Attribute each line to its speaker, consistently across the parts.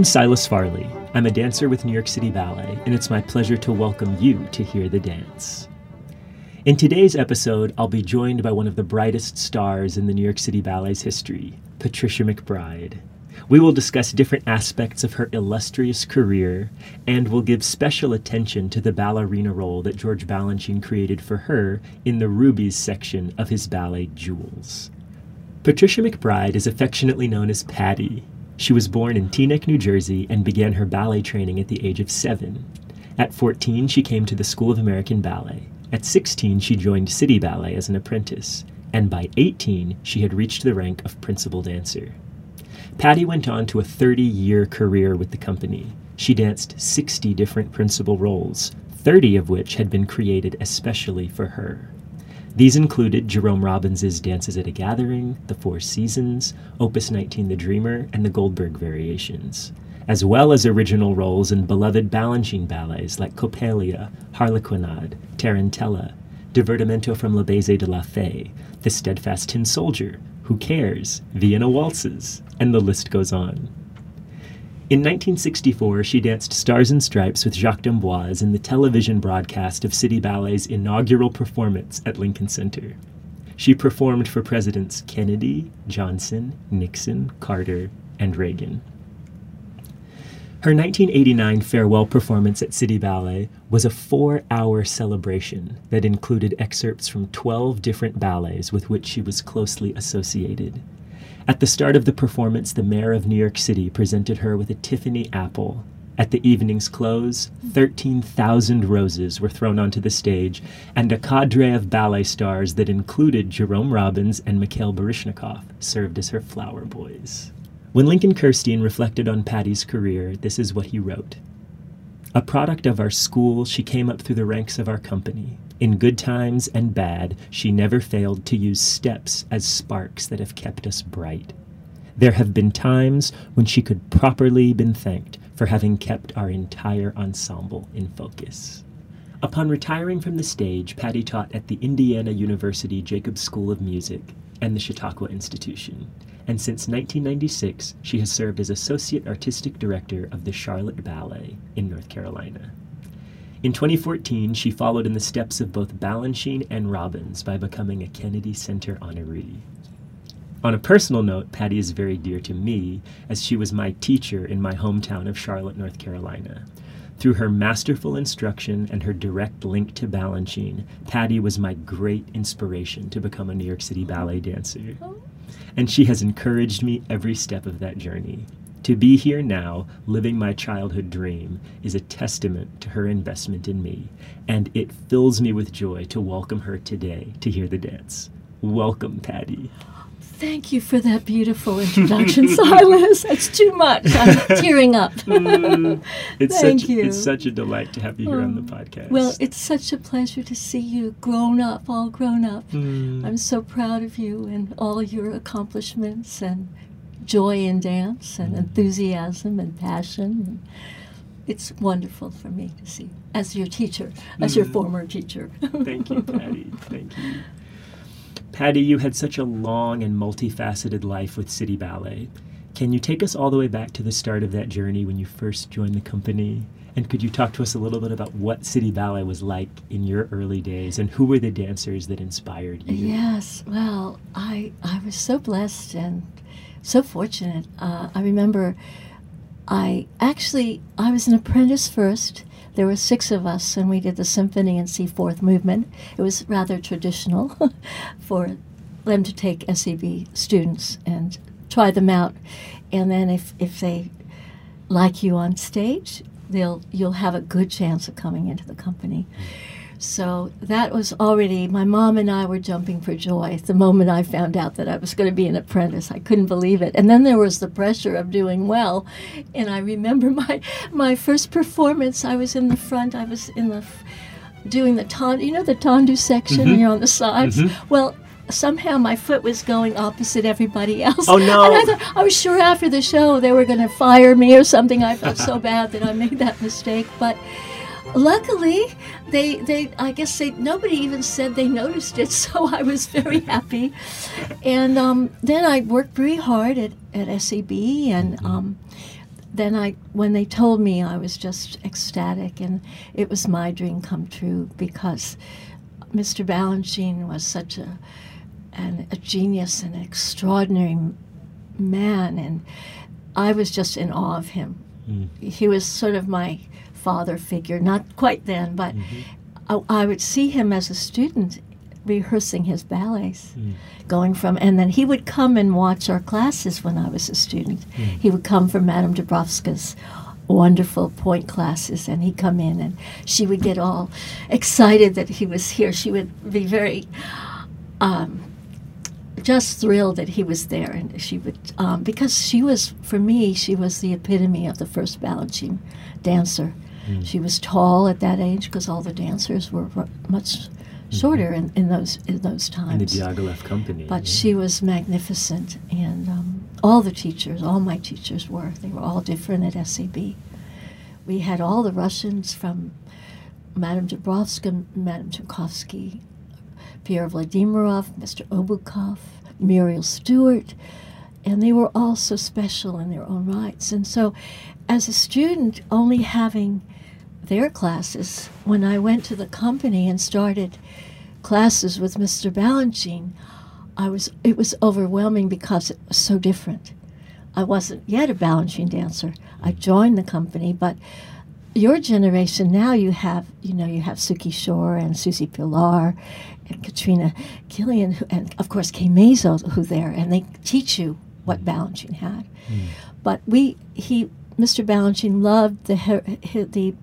Speaker 1: I'm Silas Farley. I'm a dancer with New York City Ballet, and it's my pleasure to welcome you to Hear the Dance. In today's episode, I'll be joined by one of the brightest stars in the New York City Ballet's history, Patricia McBride. We will discuss different aspects of her illustrious career, and will give special attention to the ballerina role that George Balanchine created for her in the Rubies section of his ballet Jewels. Patricia McBride is affectionately known as Patty. She was born in Teaneck, New Jersey, and began her ballet training at the age of seven. At 14, she came to the School of American Ballet. At 16, she joined City Ballet as an apprentice, and by 18, she had reached the rank of principal dancer. Patty went on to a 30 year career with the company. She danced 60 different principal roles, 30 of which had been created especially for her. These included Jerome Robbins' Dances at a Gathering, The Four Seasons, Opus 19 The Dreamer, and the Goldberg Variations, as well as original roles in beloved Balanchine ballets like Coppelia, Harlequinade, Tarantella, Divertimento from Le Baiser de la Fée, The Steadfast Tin Soldier, Who Cares, Vienna Waltzes, and the list goes on. In 1964, she danced Stars and Stripes with Jacques d'Amboise in the television broadcast of City Ballet's inaugural performance at Lincoln Center. She performed for Presidents Kennedy, Johnson, Nixon, Carter, and Reagan. Her 1989 farewell performance at City Ballet was a four hour celebration that included excerpts from 12 different ballets with which she was closely associated. At the start of the performance, the mayor of New York City presented her with a Tiffany apple. At the evening's close, 13,000 roses were thrown onto the stage, and a cadre of ballet stars that included Jerome Robbins and Mikhail Baryshnikov served as her flower boys. When Lincoln Kirstein reflected on Patty's career, this is what he wrote. A product of our school, she came up through the ranks of our company. In good times and bad, she never failed to use steps as sparks that have kept us bright. There have been times when she could properly been thanked for having kept our entire ensemble in focus. Upon retiring from the stage, Patty taught at the Indiana University Jacobs School of Music and the Chautauqua Institution, and since 1996, she has served as Associate Artistic Director of the Charlotte Ballet in North Carolina. In 2014, she followed in the steps of both Balanchine and Robbins by becoming a Kennedy Center honoree. On a personal note, Patty is very dear to me, as she was my teacher in my hometown of Charlotte, North Carolina. Through her masterful instruction and her direct link to Balanchine, Patty was my great inspiration to become a New York City ballet dancer. Oh. And she has encouraged me every step of that journey. To be here now, living my childhood dream, is a testament to her investment in me, and it fills me with joy to welcome her today to hear the dance. Welcome, Patty.
Speaker 2: Thank you for that beautiful introduction, Silas. That's too much. I'm tearing up.
Speaker 1: Mm, it's
Speaker 2: Thank
Speaker 1: such,
Speaker 2: you.
Speaker 1: It's such a delight to have you here on the
Speaker 2: Oh,
Speaker 1: podcast.
Speaker 2: Well, it's such a pleasure to see you grown up, all grown up.
Speaker 1: Mm,
Speaker 2: I'm so proud of you and all your accomplishments and joy in dance and enthusiasm and passion. It's wonderful for me to see as your teacher, as your
Speaker 1: Mm.
Speaker 2: former teacher.
Speaker 1: Thank you, Patty. Thank you. Patty, you had such a long and multifaceted life with City Ballet. Can you take us all the way back to the start of that journey when you first joined the company? And could you talk to us a little bit about what City Ballet was like in your early days and who were the dancers that inspired you?
Speaker 2: Yes, well, I I was so blessed and so fortunate. Uh, I remember I actually I was an apprentice first. There were six of us, and we did the symphony in C fourth movement. It was rather traditional for them to take SAB students and try them out, and then if if they like you on stage, they'll you'll have a good chance of coming into the company. So that was already, my mom and I were jumping for joy the moment I found out that I was going to be an apprentice. I couldn't believe it. And then there was the pressure of doing well. And I remember my, my first performance, I was in the front, I was in the, doing the ton, you know, the tendu section,
Speaker 1: Mhm.
Speaker 2: you're on the sides.
Speaker 1: Mhm.
Speaker 2: Well, somehow my foot was going opposite everybody else.
Speaker 1: Oh, no.
Speaker 2: And I thought, I was sure after the show they were going to fire me or something. I felt so bad that I made that mistake. But luckily they they i guess they nobody even said they noticed it so i was very happy and um, then i worked very hard at, at SAB and um, then I, when they told me, I was just ecstatic, and it was my dream come true because Mr. Balanchine was such a, an, a genius and an extraordinary man, and I was just in awe of him.
Speaker 1: Mm.
Speaker 2: He was sort of my father figure, not quite then, but I, I would see him as a student rehearsing his ballets
Speaker 1: Mm.
Speaker 2: going from and then he would come and watch our classes when I was a student. He would come from Madame Doubrovska's wonderful pointe classes and he'd come in and she would get all excited that he was here. She would be very um, just thrilled that he was there and she would um, because she was for me she was the epitome of the first Balanchine dancer. She was tall at that age because all the dancers were r- much shorter in, in those in those
Speaker 1: In the
Speaker 2: times.
Speaker 1: Diaghilev company.
Speaker 2: But
Speaker 1: yeah.
Speaker 2: she was magnificent, and um, all the teachers, all my teachers were. They were all different at SAB. We had all the Russians from Madame Doubrovska, Madame Tumkovsky, Pierre Vladimiroff, Mr. Oboukhoff, Muriel Stuart, and they were all so special in their own rights. And so, as a student, only having their classes, when I went to the company and started classes with Mr. Balanchine, I was it was overwhelming because it was so different. I wasn't yet a Balanchine dancer. I joined the company, but your generation now you have you know you have Suki Schorer and Susie Pilarre and Katrina Killian who, and of course Kay Mazzo who there and they teach you what mm. Balanchine had. Mm. But we he Mr. Balanchine loved the he- the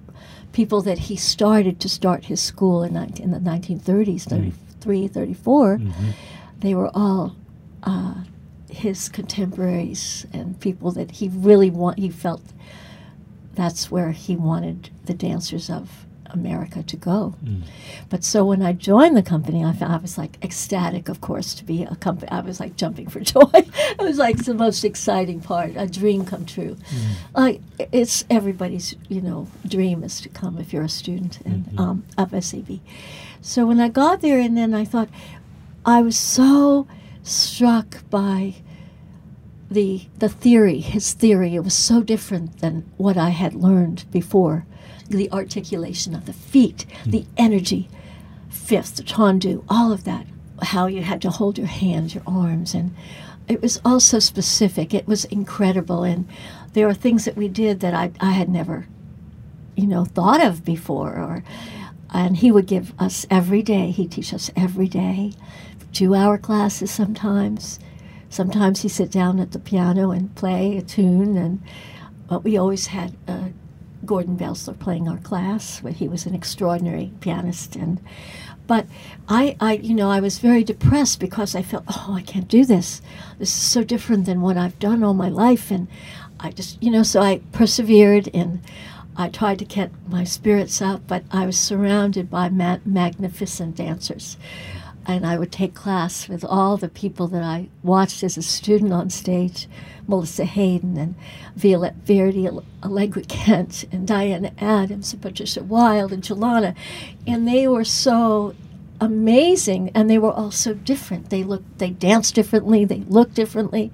Speaker 2: people that he started to start his school in, 19, in the 1930s, mm. 33, 34. Mm-hmm. They were all uh, his contemporaries and people that he really want. He felt that's where he wanted the dancers of America to go. Mm. But so when I joined the company, I, found, I was like ecstatic, of course, to be a company. I was like jumping for joy. it was like the most exciting part, a dream come true. Mm. Like it's everybody's, you know, dream is to come if you're a student and mm-hmm. um, of SAB. So when I got there, and then I thought, I was so struck by the the theory, his theory. It was so different than what I had learned before. The articulation of the feet, hmm. the energy, fifth, the tendu, all of that. How you had to hold your hands, your arms, and it was all so specific. It was incredible, and there were things that we did that I I had never, you know, thought of before. Or, and he would give us every day. He'd teach us every day, two-hour classes sometimes. Sometimes he'd sit down at the piano and play a tune, and but we always had uh, Gordon Boelzner playing our class. He was an extraordinary pianist, and but I, I, you know, I was very depressed because I felt, oh, I can't do this. This is so different than what I've done all my life, and I just, you know, so I persevered and I tried to get my spirits up, but I was surrounded by ma- magnificent dancers. And I would take class with all the people that I watched as a student on stage Melissa Hayden and Violette Verdy, Allegra Kent, and Diana Adams, and Patricia Wilde, and Jillana. And they were so amazing, and they were all so different. They looked, they danced differently, they looked differently,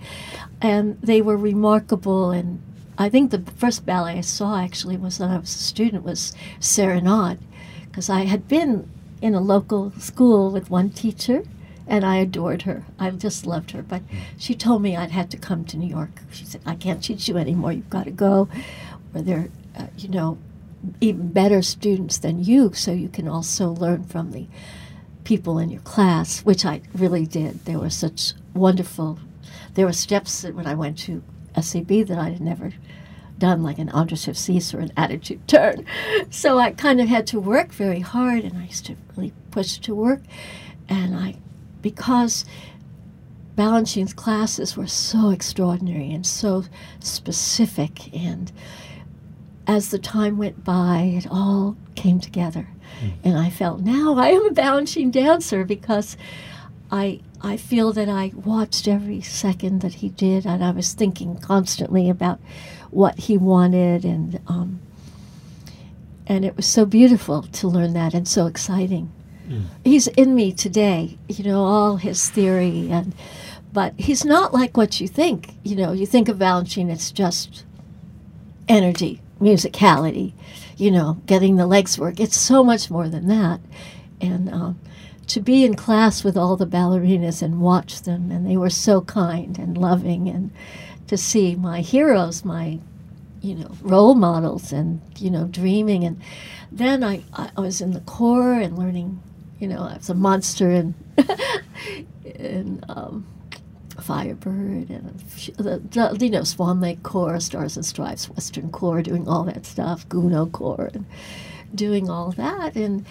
Speaker 2: and they were remarkable. And I think the first ballet I saw actually was when I was a student was Serenade, because I had been in a local school with one teacher, and I adored her. I just loved her. But she told me I'd had to come to New York. She said, "I can't teach you anymore. You've got to go, where there uh, you know, even better students than you, so you can also learn from the people in your class." Which I really did. There were such wonderful. There were steps that when I went to SAB that I had never done, like an entrechat six or an attitude turn. So I kind of had to work very hard, and I used to really push to work. And I, because Balanchine's classes were so extraordinary and so specific, and as the time went by, it all came together. Hmm. And I felt now I am a Balanchine dancer because I I feel that I watched every second that he did, and I was thinking constantly about what he wanted, and um, and it was so beautiful to learn that, and so exciting. He's in me today, you know, all his theory, and but he's not like what you think. You know, you think of Balanchine, it's just energy, musicality, you know, getting the legs work. It's so much more than that. And um, to be in class with all the ballerinas and watch them, and they were so kind and loving, and to see my heroes, my you know role models, and you know dreaming, and then I, I was in the corps and learning, you know, I was a monster and and um, Firebird and the, you know Swan Lake Corps, Stars and Stripes, Western Corps, doing all that stuff, Gounod Corps, and doing all that, and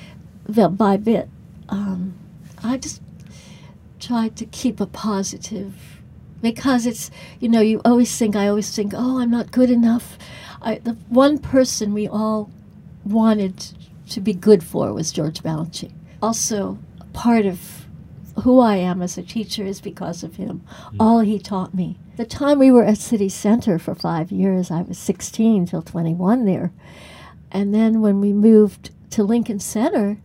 Speaker 2: the, by bit, um, I just tried to keep a positive because it's you know you always think I always think oh I'm not good enough. I, the one person we all wanted to be good for was George Balanchine. Also, part of who I am as a teacher is because of him. Mm. All he taught me. The time we were at City Center for five years, I was 16 till 21 there. And then when we moved to Lincoln Center,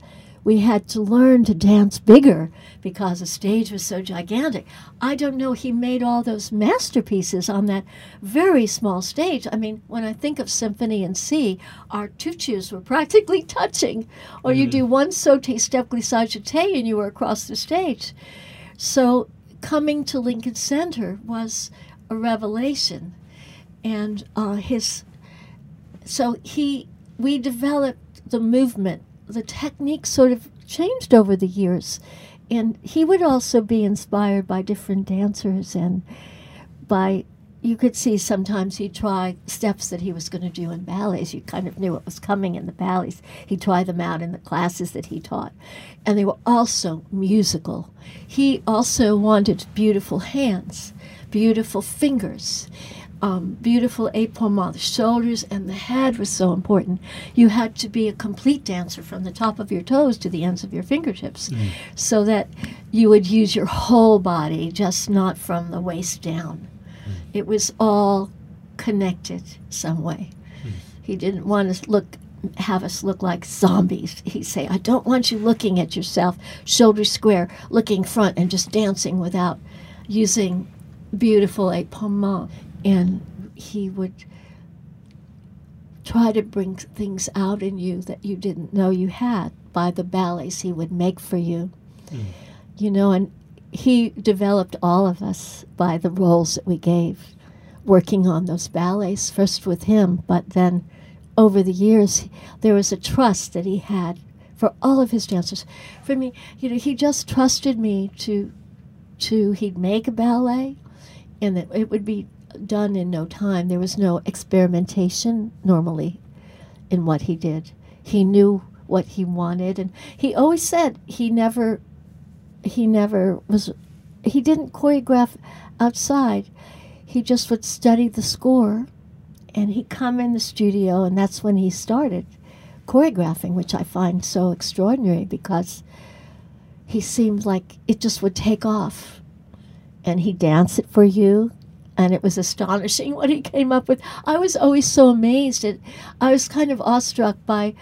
Speaker 2: we had to learn to dance bigger because the stage was so gigantic. I don't know, he made all those masterpieces on that very small stage. I mean, when I think of Symphony in C, our tutus were practically touching, or mm-hmm. you do one saute step glissade and you were across the stage. So coming to Lincoln Center was a revelation. And uh, his, so he, we developed the movement the technique sort of changed over the years. And he would also be inspired by different dancers and by, you could see sometimes he'd try steps that he was going to do in ballets. You kind of knew what was coming in the ballets. He'd try them out in the classes that he taught. And they were also musical. He also wanted beautiful hands, beautiful fingers um, beautiful épaulement. The shoulders and the head was so important. You had to be a complete dancer from the top of your toes to the ends of your fingertips, mm. so that you would use your whole body, just not from the waist down. Mm. It was all connected some way. Mm. He didn't want to look have us look like zombies. He'd say, I don't want you looking at yourself, shoulder square, looking front, and just dancing without using beautiful épaulement and he would try to bring things out in you that you didn't know you had by the ballets he would make for you. Mm. You know, and he developed all of us by the roles that we gave, working on those ballets, first with him, but then over the years, there was a trust that he had for all of his dancers. For me, you know, he just trusted me to, to he'd make a ballet, and that it would be done in no time. There was no experimentation normally in what he did. He knew what he wanted, and he always said he never, he never was, he didn't choreograph outside. He just would study the score, and he'd come in the studio, and that's when he started choreographing, which I find so extraordinary because he seemed like it just would take off. And he'd dance it for you, and it was astonishing what he came up with. I was always so amazed at I was kind of awestruck by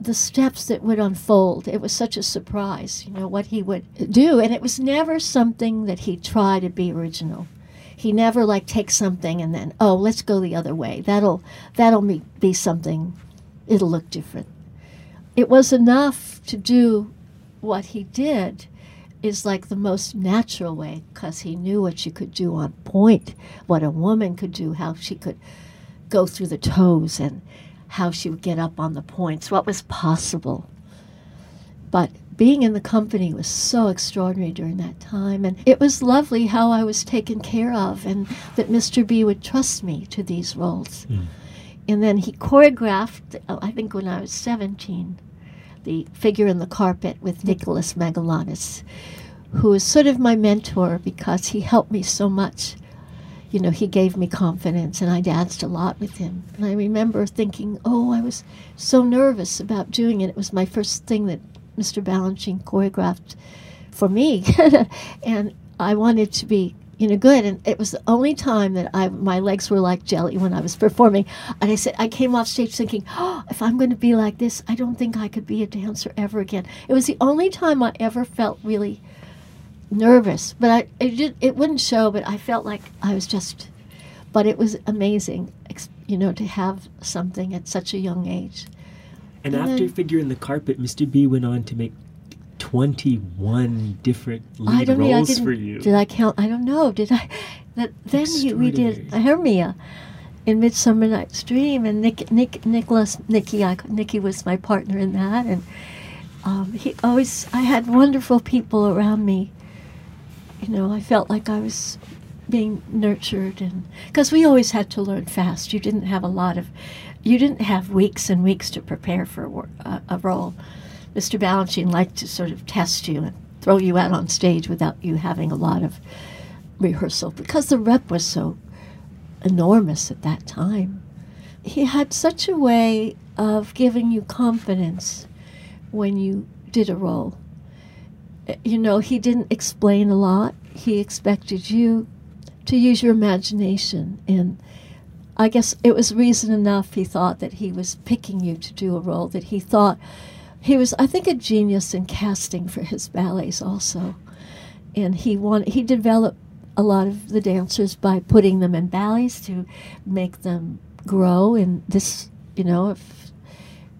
Speaker 2: the steps that would unfold. It was such a surprise, you know, what he would do. And it was never something that he tried to be original. He never like take something and then, oh, let's go the other way. That'll that'll be something it'll look different. It was enough to do what he did is like the most natural way because he knew what she could do on pointe, what a woman could do, how she could go through the toes and how she would get up on the points, what was possible. But being in the company was so extraordinary during that time. And it was lovely how I was taken care of and that Mr. B would trust me to these roles. Mm. And then he choreographed, I think when I was 17, the figure in the carpet with Nicholas Magallanes, who is sort of my mentor because he helped me so much. You know, he gave me confidence, and I danced a lot with him. And I remember thinking, oh, I was so nervous about doing it. It was my first thing that Mr. Balanchine choreographed for me, and I wanted to be you know, good. And it was the only time that I my legs were like jelly when I was performing. And I said I came off stage thinking, oh, if I'm going to be like this, I don't think I could be a dancer ever again. It was the only time I ever felt really nervous, but I it did it wouldn't show, but I felt like I was just. But it was amazing. you know, to have something at such a young age.
Speaker 1: And,
Speaker 2: And
Speaker 1: after
Speaker 2: then-
Speaker 1: Figure in the Carpet, Mr. B went on to make 21 different lead
Speaker 2: I don't know. I
Speaker 1: roles for you.
Speaker 2: Did I count? I don't know. Did I? That then you, we did Hermia in Midsummer Night's Dream, and Nick, Nick, Nicholas, Nicky, I, Nicky was my partner in that, and um, he always. I had wonderful people around me. You know, I felt like I was being nurtured, and because we always had to learn fast. You didn't have a lot of. You didn't have weeks and weeks to prepare for a, a role. Mr. Balanchine liked to sort of test you and throw you out on stage without you having a lot of rehearsal because the rep was so enormous at that time. He had such a way of giving you confidence when you did a role. Uh, You know, he didn't explain a lot. He expected you to use your imagination. And I guess it was reason enough he thought that he was picking you to do a role, that he thought he was, I think, a genius in casting for his ballets also. And he wanted, he developed a lot of the dancers by putting them in ballets to make them grow. And this, you know, if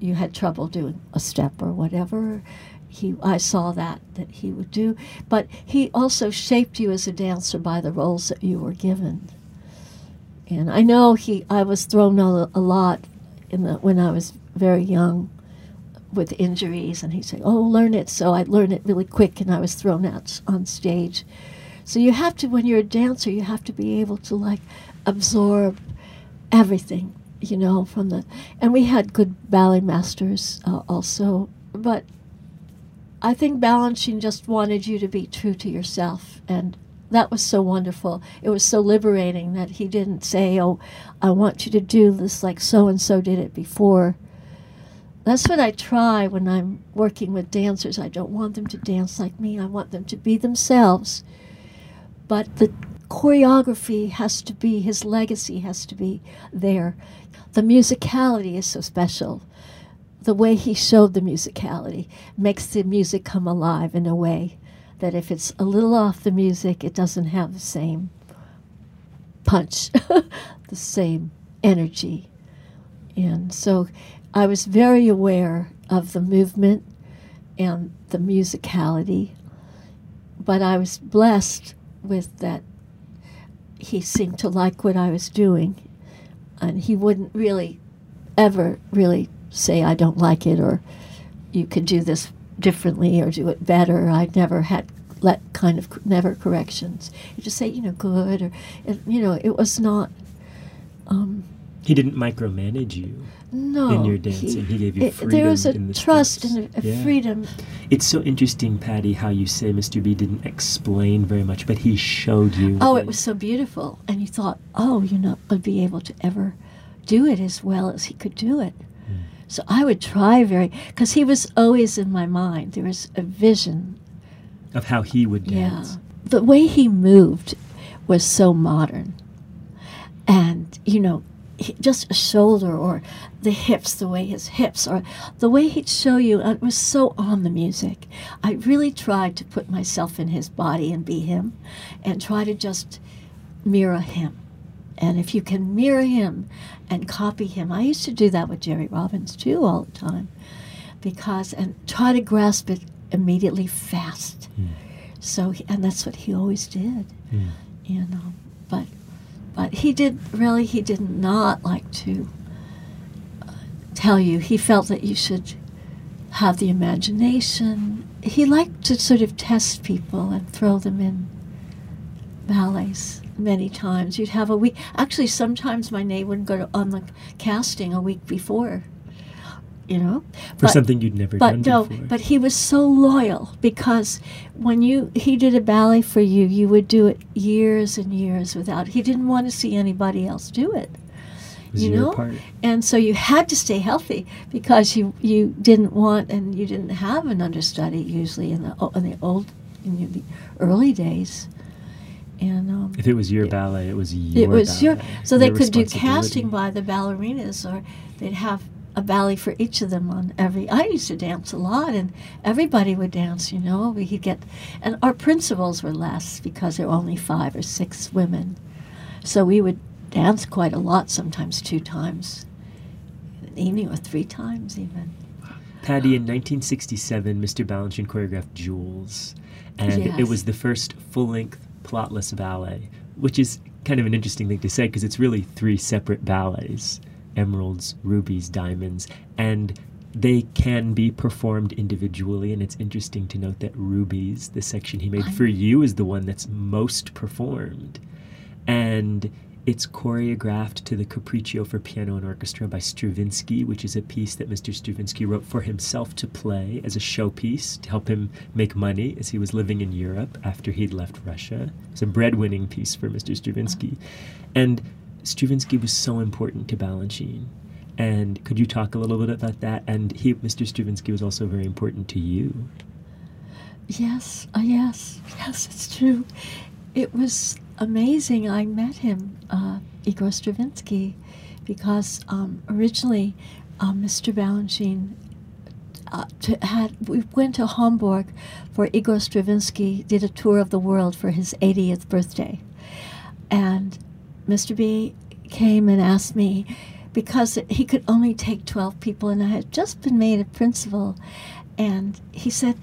Speaker 2: you had trouble doing a step or whatever, he I saw that that he would do. But he also shaped you as a dancer by the roles that you were given. And I know he I was thrown a, a lot in the when I was very young with injuries and he'd say, Oh, learn it. So I'd learn it really quick and I was thrown out on stage. So you have to when you're a dancer, you have to be able to like absorb everything, you know, from the and we had good ballet masters uh, also, but I think Balanchine just wanted you to be true to yourself and that was so wonderful. It was so liberating that he didn't say, "Oh, I want you to do this like so and so did it before." That's what I try when I'm working with dancers. I don't want them to dance like me. I want them to be themselves. But the choreography has to be, his legacy has to be there. The musicality is so special. The way he showed the musicality makes the music come alive in a way that if it's a little off the music, it doesn't have the same punch, the same energy. And so I was very aware of the movement and the musicality, but I was blessed with that he seemed to like what I was doing, and he wouldn't really ever really say, I don't like it, or you could do this differently or do it better. I never had let kind of never corrections. You just say, you know, good, or, you know, it was not. Um,
Speaker 1: He didn't micromanage you.
Speaker 2: no,
Speaker 1: In your dancing, he gave you
Speaker 2: it- There was a
Speaker 1: freedom the
Speaker 2: trust
Speaker 1: steps.
Speaker 2: and a, a
Speaker 1: Yeah.
Speaker 2: freedom.
Speaker 1: It's so interesting, Patty, how you say Mr. B didn't explain very much, but he showed you.
Speaker 2: Oh, it was so beautiful, and you thought, oh, you're not going to be able to ever do it as well as he could do it.
Speaker 1: Hmm.
Speaker 2: So I would try very, because he was always in my mind. There was a vision.
Speaker 1: of how he would
Speaker 2: Yeah,
Speaker 1: dance.
Speaker 2: the way he moved was so modern, and you know, he, just a shoulder or the hips, the way his hips, or the way he'd show you. It was so on the music. I really tried to put myself in his body and be him, and try to just mirror him. And if you can mirror him and copy him, I used to do that with Jerry Robbins too all the time, because and try to grasp it immediately fast.
Speaker 1: Mm.
Speaker 2: So and that's what he always did,
Speaker 1: Mm.
Speaker 2: you know. But but he did really he did not like to uh, tell you. He felt that you should have the imagination. He liked to sort of test people and throw them in ballets many times. You'd have a week. Actually, sometimes my name wouldn't go to, on the casting a week before. You know,
Speaker 1: For
Speaker 2: But-
Speaker 1: something you'd never
Speaker 2: but
Speaker 1: done
Speaker 2: no,
Speaker 1: before.
Speaker 2: but he was so loyal because when you he did a ballet for you, you would do it years and years without. He didn't want to see anybody else do it,
Speaker 1: it
Speaker 2: you know.
Speaker 1: part.
Speaker 2: And so you had to stay healthy because you you didn't want and you didn't have an understudy usually in the in the old in the early days, and um,
Speaker 1: If it was your ballet, it was your
Speaker 2: it was your so they could do casting by the ballerinas or they'd have a ballet for each of them on every i used to dance a lot and everybody would dance you know we could get and our principals were less because there were only five or six women so we would dance quite a lot, sometimes two times an evening or three times even.
Speaker 1: Patty, in 1967, Mr. Balanchine choreographed Jewels, and it was the first full length plotless ballet, which is kind of an interesting thing to say because it's really three separate ballets emeralds, rubies, diamonds, and they can be performed individually. And it's interesting to note that rubies, the section he made for you, is the one that's most performed. And it's choreographed to the Capriccio for piano and orchestra by Stravinsky, which is a piece that Mr. Stravinsky wrote for himself to play as a showpiece to help him make money as he was living in Europe after he'd left Russia. It's a breadwinning piece for Mr. Stravinsky. And Stravinsky was so important to Balanchine. And could you talk a little bit about that? And he, Mr. Stravinsky, was also very important to you.
Speaker 2: Yes, uh, yes, yes, it's true. It was amazing. I met him, uh, Igor Stravinsky, because um, originally uh, Mr. Balanchine uh, to, had we went to Hamburg for Igor Stravinsky did a tour of the world for his 80th birthday, and Mr. B came and asked me because he could only take 12 people, and I had just been made a principal, and he said,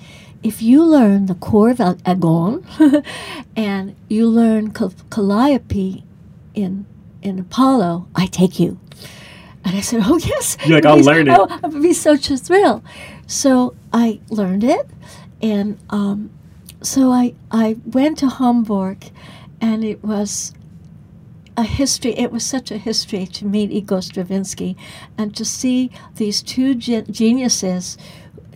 Speaker 2: if you learn the corps of Agon and you learn Cal- Calliope in in Apollo, I take you. And I said, "Oh yes."
Speaker 1: You're like, "I'll learn it."
Speaker 2: Oh, it would be such a thrill. So I learned it, and um, so I I went to Hamburg, and it was a history. It was such a history to meet Igor Stravinsky, and to see these two gen- geniuses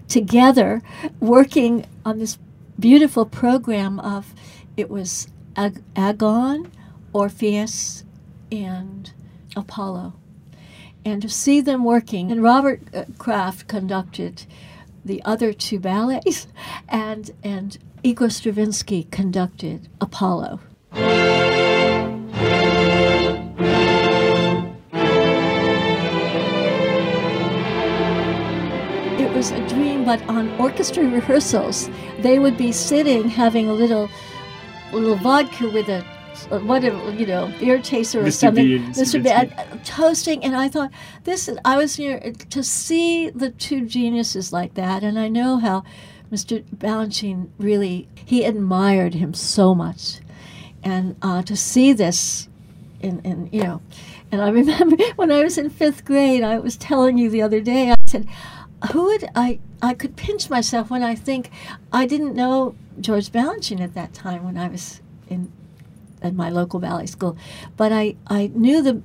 Speaker 2: together working on this beautiful program of it was Ag- Agon, Orpheus, and Apollo. And to see them working, and Robert uh, Craft conducted the other two ballets, and and Igor Stravinsky conducted Apollo. But on orchestra rehearsals, they would be sitting having a little, little vodka with a, a whatever you know, beer chaser or
Speaker 1: Mr.
Speaker 2: something. Mr. B,
Speaker 1: Stravinsky.
Speaker 2: uh, toasting, and I thought this is. I was near to see the two geniuses like that, and I know how Mr. Balanchine really he admired him so much, and uh, to see this, in, in you know. And I remember when I was in fifth grade, I was telling you the other day, I said, who would I I could pinch myself when I think I didn't know George Balanchine at that time when I was in at my local ballet school, but I I knew the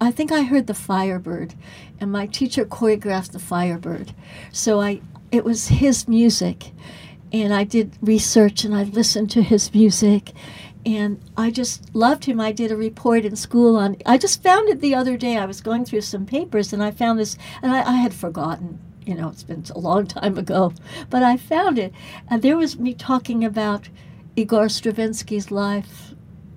Speaker 2: I think I heard the Firebird, and my teacher choreographed the Firebird, so I it was his music, and I did research and I listened to his music. And I just loved him. I did a report in school on. I just found it the other day. I was going through some papers and I found this, and I, I had forgotten you know, it's been a long time ago, but I found it. And there was me talking about Igor Stravinsky's life,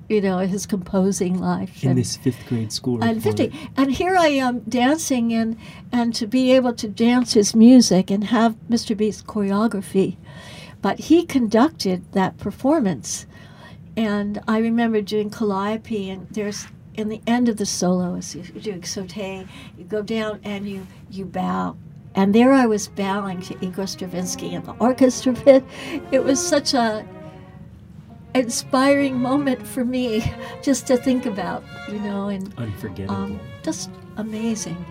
Speaker 2: you know, his composing life.
Speaker 1: In
Speaker 2: and,
Speaker 1: this fifth grade school
Speaker 2: and 50. And here I am dancing and, and to be able to dance his music and have Mr. B's choreography. But he conducted that performance. And I remember doing Calliope, and there's in the end of the solo, as you're doing saute, you go down and you, you bow and there I was bowing to Igor Stravinsky and the orchestra pit. It was such a inspiring moment for me just to think about, you know, and
Speaker 1: Unforgettable.
Speaker 2: um, just amazing.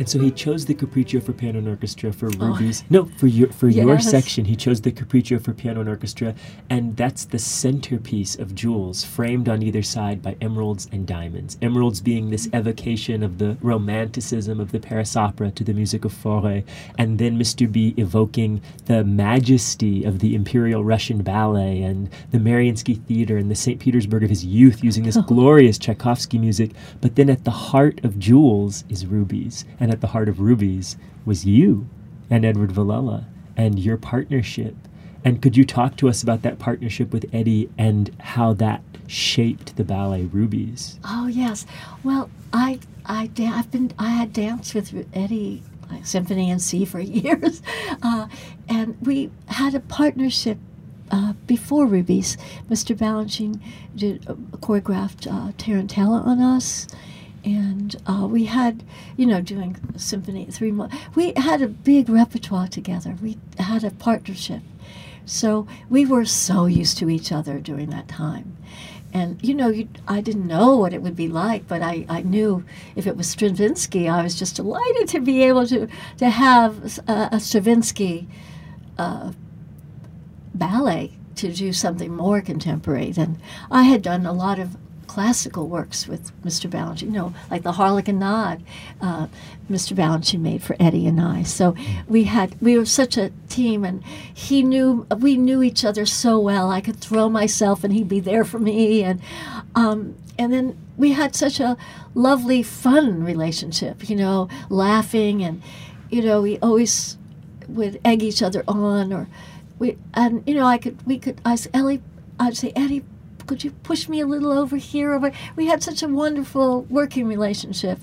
Speaker 1: And so he chose the Capriccio for piano and orchestra for oh. Rubies. No, for your for your
Speaker 2: Oh.
Speaker 1: Section, he chose the Capriccio for piano and orchestra, and that's the centerpiece of Jewels, framed on either side by emeralds and diamonds. Emeralds being this evocation of the romanticism of the Paris opera to the music of Fauré, and then Mr. B evoking the majesty of the Imperial Russian Ballet and the Mariinsky Theater and the St. Petersburg of his youth, using this oh. glorious Tchaikovsky music. But then at the heart of Jewels is Rubies, and at the heart of Rubies was you and Edward Villella and your partnership. And could you talk to us about that partnership with Eddie and how that shaped the ballet Rubies?
Speaker 2: Oh yes. Well, I I I've been I had danced with Eddie symphony in C for years, uh, and we had a partnership uh, before Rubies. Mr. Balanchine did uh, choreographed uh, Tarantella on us, and uh, we had, you know, doing symphony three. We had a big repertoire together. We had a partnership, so we were so used to each other during that time. And you know, you, I didn't know what it would be like, but I, I knew if it was Stravinsky, I was just delighted to be able to to have a, a Stravinsky uh, ballet to do something more contemporary. than I had done a lot of classical works with Mr. Balanchine, you know, like the Harlequinade uh, Mr. Balanchine made for Eddie and I. So we had we were such a team, and he knew we knew each other so well. I could throw myself, and he'd be there for me, and um, and then we had such a lovely, fun relationship. You know, laughing, and you know, we always would egg each other on, or we and you know, I could we could I said, Ellie, I'd say Eddie could you push me a little over here? Over we had such a wonderful working relationship,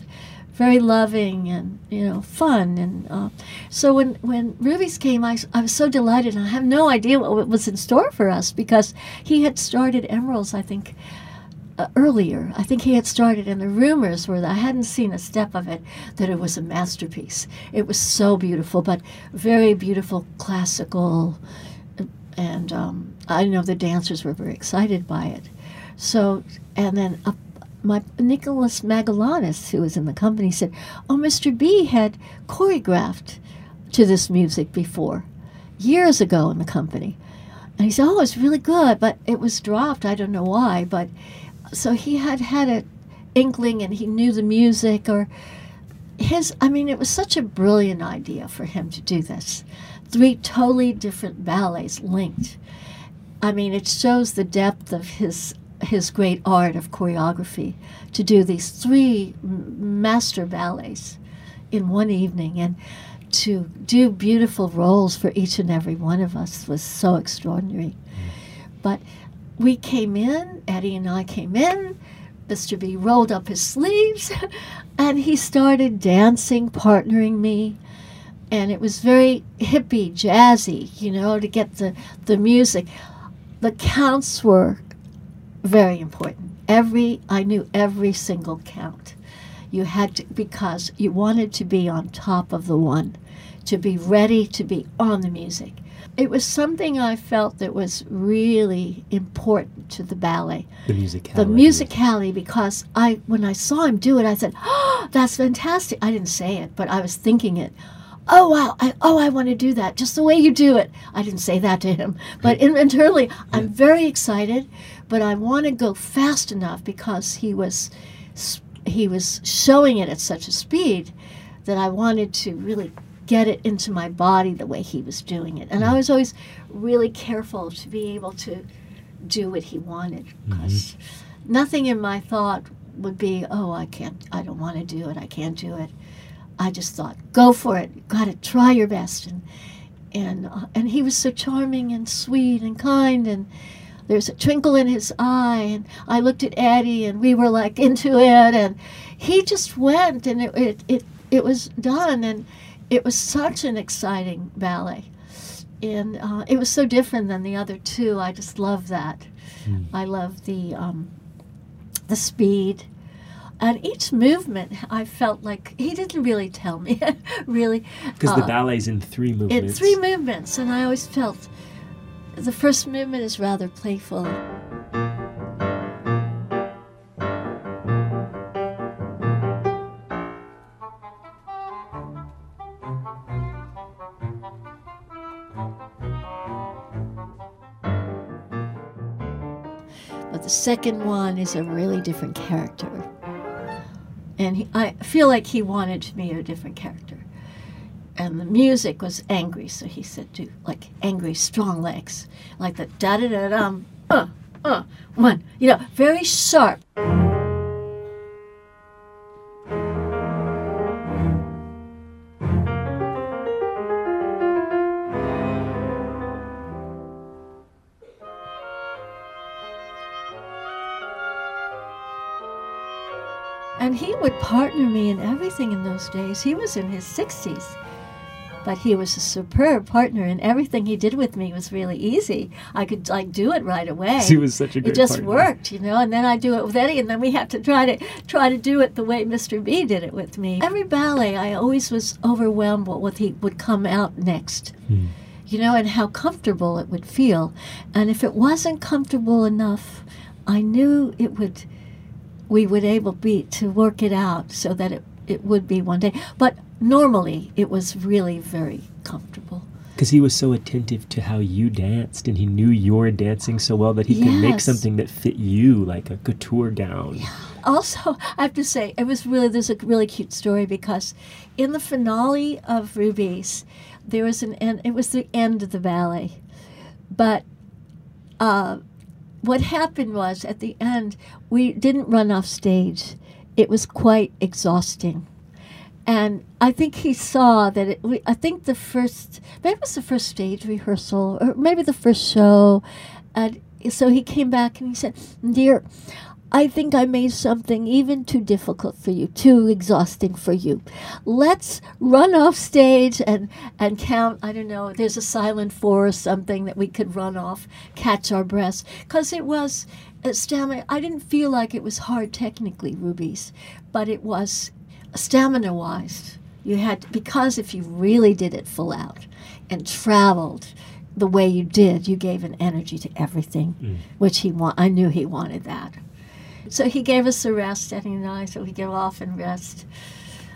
Speaker 2: very loving and you know fun. And uh, so when when Rubies came, I, I was so delighted. I have no idea what was in store for us because he had started Emeralds, I think. Uh, earlier, I think he had started, and the rumors were that I hadn't seen a step of it, that it was a masterpiece. It was so beautiful, but very beautiful classical, and um, I know the dancers were very excited by it. So, and then my Nicholas Magallanes, who was in the company, said, "Oh, Mr. B had choreographed to this music before, years ago in the company." And he said, "Oh, it's really good, but it was dropped. I don't know why, but." So he had had an inkling, and he knew the music, or his. I mean, it was such a brilliant idea for him to do this three totally different ballets linked. I mean, it shows the depth of his his great art of choreography to do these three master ballets in one evening and to do beautiful roles for each and every one of us was so extraordinary. Mm. But we came in, Eddie and I came in, Mr. B rolled up his sleeves and he started dancing, partnering me and it was very hippie, jazzy, you know, to get the, the music. The counts were very important. Every I knew every single count. You had to because you wanted to be on top of the one, to be ready to be on the music. It was something I felt that was really important to the ballet.
Speaker 1: The musicality.
Speaker 2: The musicality, because I when I saw him do it, I said, "Oh, that's fantastic!" I didn't say it, but I was thinking it oh wow I, oh i want to do that just the way you do it i didn't say that to him but in, internally i'm very excited but i want to go fast enough because he was he was showing it at such a speed that i wanted to really get it into my body the way he was doing it and i mm-hmm. was always really careful to be able to do what he wanted because mm-hmm. nothing in my thought would be oh i can't i don't want to do it i can't do it I just thought, go for it. You got to try your best. And and uh, and he was so charming and sweet and kind and there's a twinkle in his eye and I looked at Eddie and we were like into it and he just went and it it it, it was done and it was such an exciting ballet and uh, it was so different than the other two. I just love that. Mm. I love the um, the speed and each movement I felt like he didn't really tell me really
Speaker 1: because uh, the ballet's in three movements.
Speaker 2: in three movements and I always felt the first movement is rather playful. But the second one is a really different character and he, I feel like he wanted to be a different character. And the music was angry, so he said, "Do like angry, strong legs, like the da da da dum, uh, uh, one, you know, very sharp." Partner me in everything in those days. He was in his 60s, but he was a superb partner, and everything he did with me was really easy. I could like do it right away.
Speaker 1: He was such a great
Speaker 2: It just
Speaker 1: partner.
Speaker 2: worked, you know. And then I do it with Eddie, and then we have to try to try to do it the way Mr. B did it with me. Every ballet, I always was overwhelmed with what he would come out next
Speaker 1: Hmm.
Speaker 2: you know, and how comfortable it would feel. And if it wasn't comfortable enough, I knew it would, we would able be to work it out so that it, it would be one day. But normally, it was really very comfortable.
Speaker 1: Because he was so attentive to how you danced, and he knew your dancing so well that he could make something that fit you, like a couture gown.
Speaker 2: Also, I have to say, it was really, there's a really cute story because in the finale of Rubies, there was an end, it was the end of the ballet. But uh, what happened was at the end, we didn't run off stage. It was quite exhausting. And I think he saw that it, we, I think the first, maybe it was the first stage rehearsal or maybe the first show. And so he came back and he said, Dear, I think I made something even too difficult for you, too exhausting for you. Let's run off stage and, and count. I don't know, there's a silent four or something that we could run off, catch our breaths. Because it was uh, stamina. I didn't feel like it was hard technically, Rubies, but it was stamina wise. You had, because if you really did it full out and traveled, the way you did, you gave an energy to everything, which he want. I knew he wanted that. So he gave us a rest, and I, so we go off and rest.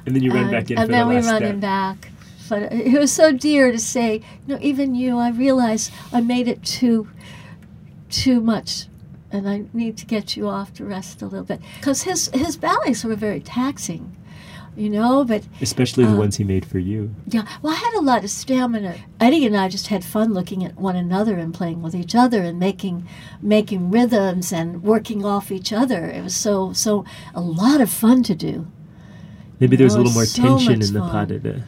Speaker 1: And then you run
Speaker 2: and,
Speaker 1: back in
Speaker 2: and then
Speaker 1: the
Speaker 2: we run
Speaker 1: step.
Speaker 2: him back. But it was so dear to say, you know, even you, I realize I made it too, too much, and I need to get you off to rest a little bit because his his ballets were very taxing, you know. But
Speaker 1: Especially the
Speaker 2: uh,
Speaker 1: ones he made for you.
Speaker 2: yeah, well, I had a lot of stamina. Eddie and I just had fun looking at one another and playing with each other and making making rhythms and working off each other. It was so so a lot of fun to do.
Speaker 1: Maybe there was a
Speaker 2: Oh,
Speaker 1: little more
Speaker 2: so
Speaker 1: tension in the
Speaker 2: fun.
Speaker 1: pas de deux.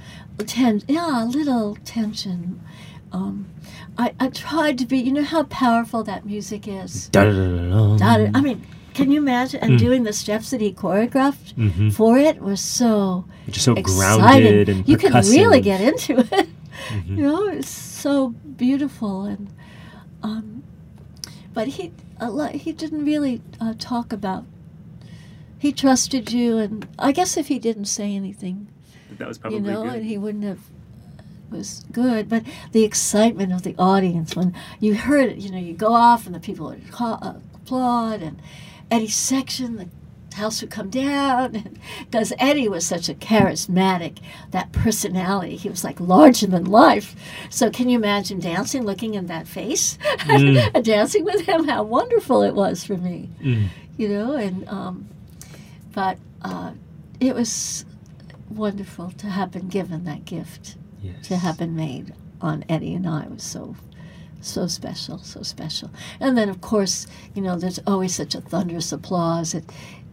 Speaker 2: Ten, yeah, a little tension. Um, I, I tried to be. You know how powerful that music is.
Speaker 1: Da-da-da-da-da.
Speaker 2: I mean, can you imagine? And doing the steps that he choreographed
Speaker 1: Mhm.
Speaker 2: for it was so
Speaker 1: Just so
Speaker 2: exciting.
Speaker 1: grounded and
Speaker 2: you could really get into it.
Speaker 1: Mhm.
Speaker 2: You know, it's so beautiful and. Um, but he a lot, he didn't really uh, talk about. He trusted you, and I guess if he didn't say anything,
Speaker 1: That was probably
Speaker 2: you know,
Speaker 1: good.
Speaker 2: and he wouldn't have was good. But the excitement of the audience when you heard it, you know, you go off and the people would ca- uh, applaud, and Eddie's section, the house would come down, because Eddie was such a charismatic, that personality. He was like larger than life. So can you imagine dancing, looking in that face,
Speaker 1: Mm.
Speaker 2: dancing with him? How wonderful it was for me
Speaker 1: Mm.
Speaker 2: you know, and um, but uh, it was wonderful to have been given that gift,
Speaker 1: Yes.
Speaker 2: to have been made on Eddie and I was so so special, so special. And then of course, you know, there's always such a thunderous applause. It,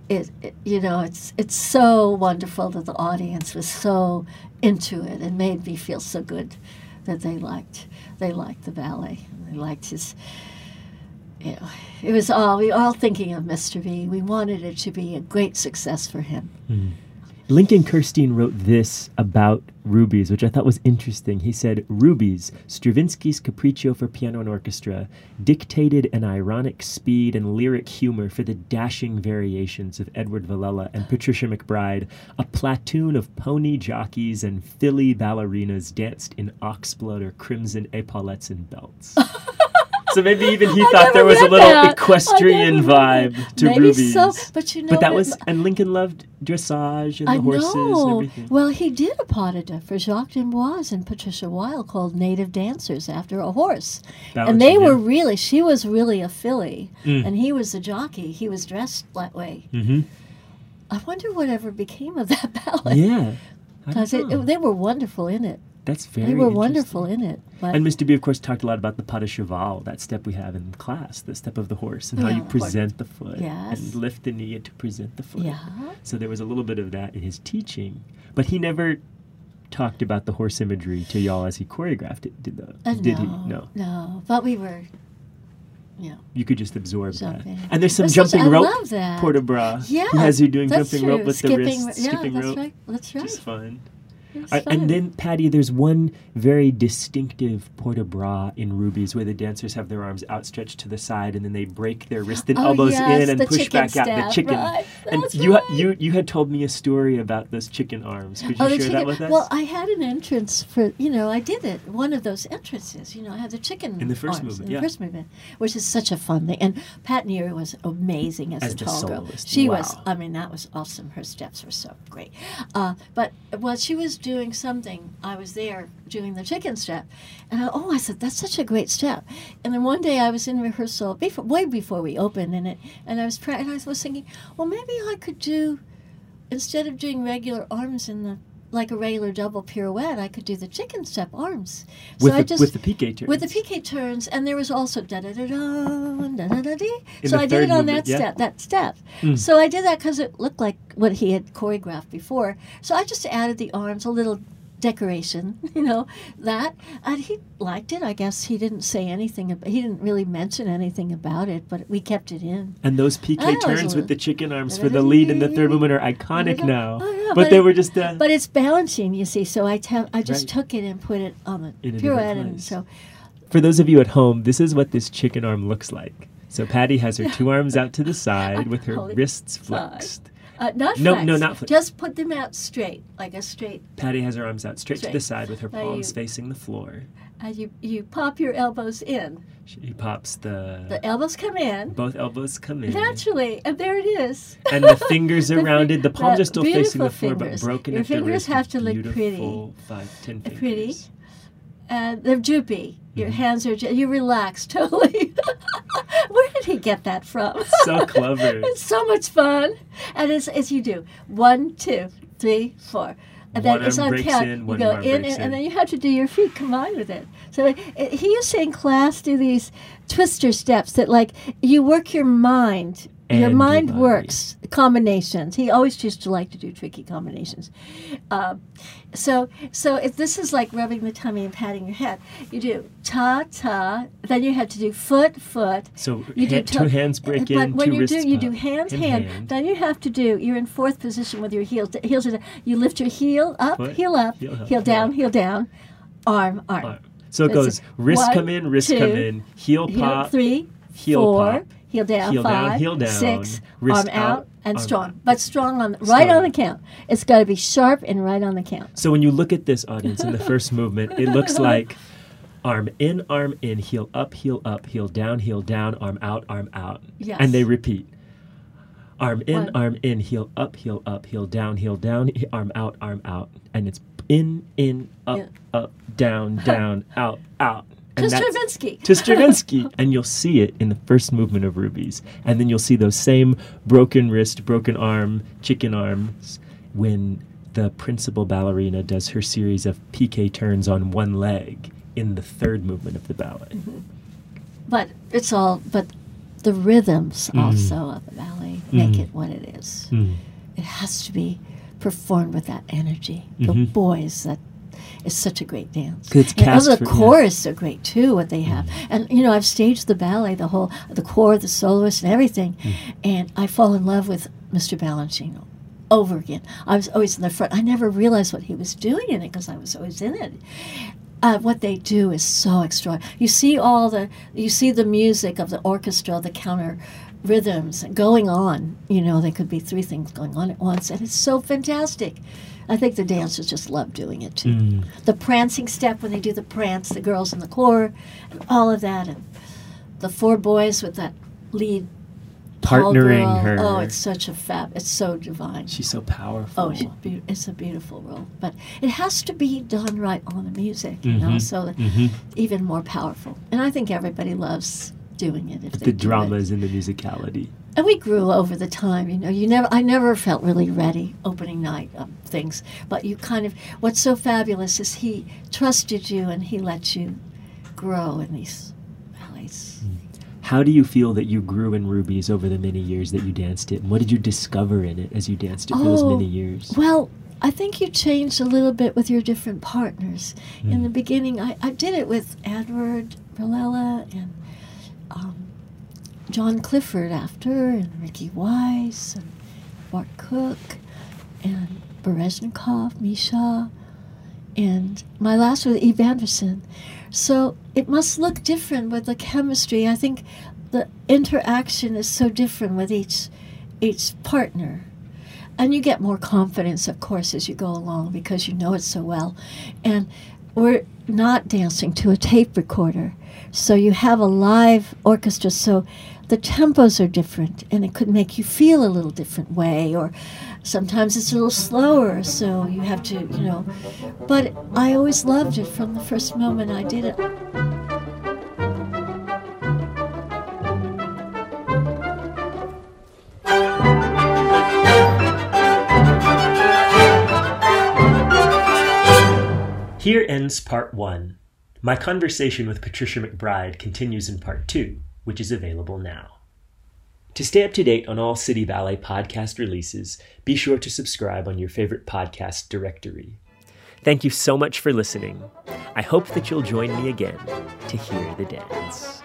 Speaker 2: it, it you know, it's it's so wonderful that the audience was so into it and made me feel so good that they liked they liked the ballet they liked his you know, it was all we were all thinking of Mr. B. We wanted it to be a great success for him.
Speaker 1: Mm. Lincoln Kirstein wrote this about Rubies, which I thought was interesting. He said, Rubies, Stravinsky's Capriccio for piano and orchestra, dictated an ironic speed and lyric humor for the dashing variations of Edward Villella and Patricia McBride. A platoon of pony jockeys and filly ballerinas danced in oxblood or crimson epaulettes and belts. so maybe even he
Speaker 2: I
Speaker 1: thought there was a little
Speaker 2: that.
Speaker 1: Equestrian vibe to
Speaker 2: Maybe
Speaker 1: Rubies.
Speaker 2: so, but you know,
Speaker 1: But that was, and Lincoln loved dressage and the
Speaker 2: I
Speaker 1: horses and
Speaker 2: know.
Speaker 1: everything.
Speaker 2: Well, he did a pas de deux for Jacques D'Amboise and Patricia Wilde called Native Dancers after a horse.
Speaker 1: Ballad
Speaker 2: and they were really, she was really a filly,
Speaker 1: Mm.
Speaker 2: and he was a jockey. He was dressed that way.
Speaker 1: hmm
Speaker 2: I wonder whatever became of that ballet.
Speaker 1: Yeah.
Speaker 2: Because they were wonderful in it.
Speaker 1: That's very
Speaker 2: They were wonderful in it.
Speaker 1: And Mr. B, of course, talked a lot about the pas de cheval, that step we have in class, the step of the horse, and how you present the foot
Speaker 2: Yes.
Speaker 1: and lift the knee to present the foot.
Speaker 2: yeah.
Speaker 1: So there was a little bit of that in his teaching, but he never talked about the horse imagery to y'all as he choreographed it. Did the?
Speaker 2: Uh,
Speaker 1: did
Speaker 2: no,
Speaker 1: he? No.
Speaker 2: no. But we were, Yeah.
Speaker 1: You could just absorb
Speaker 2: Jumping.
Speaker 1: that. And there's some
Speaker 2: such-
Speaker 1: jumping
Speaker 2: I
Speaker 1: rope
Speaker 2: love that.
Speaker 1: port de bras.
Speaker 2: Yeah,
Speaker 1: He has you doing
Speaker 2: that's
Speaker 1: jumping rope
Speaker 2: true.
Speaker 1: with
Speaker 2: skipping,
Speaker 1: the wrist,
Speaker 2: yeah,
Speaker 1: skipping
Speaker 2: that's
Speaker 1: rope.
Speaker 2: right. That's right.
Speaker 1: Is fun. I- and then, Patty, there's one very distinctive port de bras in Rubies where the dancers have their arms outstretched to the side and then they break their wrist and
Speaker 2: Oh,
Speaker 1: elbows
Speaker 2: yes,
Speaker 1: in and push
Speaker 2: chicken
Speaker 1: back out the chicken.
Speaker 2: right,
Speaker 1: and
Speaker 2: that's
Speaker 1: you,
Speaker 2: right.
Speaker 1: you, you had told me a story about those chicken arms. Could you
Speaker 2: Oh,
Speaker 1: share that with us?
Speaker 2: Well, I had an entrance for you know I did it one of those entrances. You know I had the chicken
Speaker 1: In the first
Speaker 2: arms
Speaker 1: movement,
Speaker 2: in
Speaker 1: yeah.
Speaker 2: the first movement, which is such a fun thing. And Pat Neary was amazing as,
Speaker 1: As
Speaker 2: a tall girl. She was. I mean, that was awesome. Her steps were so great. Uh, but while she was doing something, I was there doing the chicken step, and I, oh, I said that's such a great step. And then one day I was in rehearsal before, way before we opened, and it, and I was pra- and I was thinking, well, maybe I could do instead of doing regular arms in the like a regular double pirouette, I could do the chicken step arms.
Speaker 1: with,
Speaker 2: so I
Speaker 1: the,
Speaker 2: just
Speaker 1: with the piqué turns.
Speaker 2: with the piqué turns, and there was also da da da da da da da dee. So I did it on
Speaker 1: movement,
Speaker 2: that
Speaker 1: yeah.
Speaker 2: step, that step.
Speaker 1: Mm.
Speaker 2: So I did that because it looked like what he had choreographed before. So I just added the arms, a little decoration, you know, that, and he liked it. I guess he didn't say anything. About, he didn't really mention anything about it, but we kept it in.
Speaker 1: And those
Speaker 2: piqué
Speaker 1: turns with the chicken arms for the lead and the third movement are iconic now.
Speaker 2: Oh, yeah,
Speaker 1: but,
Speaker 2: but
Speaker 1: they
Speaker 2: it-
Speaker 1: were just uh,
Speaker 2: But it's balancing, you see. So I te- I just
Speaker 1: Right.
Speaker 2: took it and put it on the pirouette, and so
Speaker 1: For those of you at home, this is what this chicken arm looks like. So Patty has her two arms out to the side with her wrists flexed.
Speaker 2: Uh, not
Speaker 1: No,
Speaker 2: flexed.
Speaker 1: no, not flexed.
Speaker 2: Just put them out straight, like a straight.
Speaker 1: Patty has her arms out straight, to the side with her
Speaker 2: Now
Speaker 1: palms
Speaker 2: you-
Speaker 1: facing the floor.
Speaker 2: And you you pop your elbows in.
Speaker 1: She pops the,
Speaker 2: The elbows come in
Speaker 1: both elbows come in.
Speaker 2: naturally, and there it is.
Speaker 1: And the fingers are
Speaker 2: The
Speaker 1: rounded. The palms
Speaker 2: the
Speaker 1: are still facing the floor, but broken
Speaker 2: Your fingers have to look pretty.
Speaker 1: Five, ten fingers.
Speaker 2: Pretty. and they're droopy. Your
Speaker 1: Mhm.
Speaker 2: hands are. You relax totally. Where did he get that from?
Speaker 1: So clever.
Speaker 2: it's so much fun, and it's as you do one, two, three, four. And
Speaker 1: One
Speaker 2: then it's on count.
Speaker 1: in,
Speaker 2: you go in, and,
Speaker 1: in.
Speaker 2: and then you have to do your feet combined with it. So it, it- he used to in class do these twister steps that like you work your mind. Your mind
Speaker 1: body.
Speaker 2: works combinations. He always used to like to do tricky combinations. Um, so, so if this is like rubbing the tummy and patting your head, you do ta ta. Then you have to do foot foot.
Speaker 1: So
Speaker 2: You do to-
Speaker 1: two hands break
Speaker 2: but
Speaker 1: in, But
Speaker 2: when
Speaker 1: two
Speaker 2: you do, you do hand,
Speaker 1: and
Speaker 2: hand, Then you have to do. You're in fourth position with your heels. Heels. Are, you lift your heel up,
Speaker 1: Foot,
Speaker 2: heel up,
Speaker 1: heel
Speaker 2: heel,
Speaker 1: up, heel
Speaker 2: down, heel down, arm, arm.
Speaker 1: Alright. So it
Speaker 2: That's
Speaker 1: goes wrist come in, wrist come in, heel
Speaker 2: Heel
Speaker 1: pop,
Speaker 2: three,
Speaker 1: heel
Speaker 2: four,
Speaker 1: pop,
Speaker 2: heel down,
Speaker 1: heel down,
Speaker 2: five,
Speaker 1: heel down,
Speaker 2: six,
Speaker 1: wrist
Speaker 2: arm out,
Speaker 1: out,
Speaker 2: and
Speaker 1: arm
Speaker 2: strong.
Speaker 1: out.
Speaker 2: But strong on right
Speaker 1: Strong.
Speaker 2: on the count. It's got to be sharp and right on the count.
Speaker 1: So when you look at this audience in the first movement, it looks like arm in, arm in, heel up, heel up, heel down, heel down, arm out, arm out.
Speaker 2: Yes.
Speaker 1: And they repeat. Arm in,
Speaker 2: One.
Speaker 1: arm in, heel up, heel up, heel down, heel down, arm out, arm out. And it's in, in, up,
Speaker 2: Yeah.
Speaker 1: up, down, down, out, out.
Speaker 2: To
Speaker 1: And that's-
Speaker 2: Stravinsky.
Speaker 1: to Stravinsky. and you'll see it in the first movement of Rubies. And then you'll see those same broken wrist, broken arm, chicken arms when the principal ballerina does her series of piqué turns on one leg in the third movement of the ballet.
Speaker 2: But it's all. But the rhythms
Speaker 1: Mm.
Speaker 2: also of the ballet make
Speaker 1: Mm.
Speaker 2: it what it is.
Speaker 1: Mm.
Speaker 2: It has to be performed with that energy. The
Speaker 1: Mhm.
Speaker 2: boys that is such a great dance. and
Speaker 1: cast for-
Speaker 2: the
Speaker 1: yeah.
Speaker 2: chorus are great too. What they have, and you know, I've staged the ballet, the whole, the corps, the soloist, and everything,
Speaker 1: Mm.
Speaker 2: and I fall in love with Mr. Balanchine over again. I was always in the front. I never realized what he was doing in it because I was always in it. Uh, what they do is so extraordinary. You see all the, you see the music of the orchestra, the counter rhythms going on. You know, there could be three things going on at once, and it's so fantastic. I think the dancers just love doing it too.
Speaker 1: Mm.
Speaker 2: The prancing step when they do the prance, the girls in the corps, and all of that, and the four boys with that lead
Speaker 1: Partnering her.
Speaker 2: Oh, it's such a fab. It's so divine.
Speaker 1: She's so powerful.
Speaker 2: Oh, she's be- it's a beautiful role, but it has to be done right on the music, you know,
Speaker 1: Mhm.
Speaker 2: so that
Speaker 1: Mhm.
Speaker 2: even more powerful. And I think everybody loves doing it if they
Speaker 1: The drama is in the musicality.
Speaker 2: And we grew over the time, you know. You never, I never felt really ready opening night of things, but you kind of. What's so fabulous is he trusted you and he let you grow in these ballets.
Speaker 1: How do you feel that you grew in Rubies over the many years that you danced it? And what did you discover in it as you danced it for those
Speaker 2: Oh,
Speaker 1: many years?
Speaker 2: Well, I think you changed a little bit with your different partners. In
Speaker 1: Mm.
Speaker 2: the beginning, I, I did it with Edward Villella and um, John Clifford after, and Ricky Weiss, and Bart Cook, and Baryshnikov, Misha, and my last was Ib Andersen. So it must look different with the chemistry. I think the interaction is so different with each each partner. And you get more confidence, of course, as you go along because you know it so well. And we're not dancing to a tape recorder. So you have a live orchestra, so the tempos are different and it could make you feel a little different way or sometimes it's a little slower so you have to you know. But i always loved it from the first moment i did it.
Speaker 1: Here ends part one. My conversation with Patricia McBride continues in part two, which is available now. To stay up to date on all City Ballet podcast releases, be sure to subscribe on your favorite podcast directory. Thank you so much for listening. I hope that you'll join me again to hear the dance.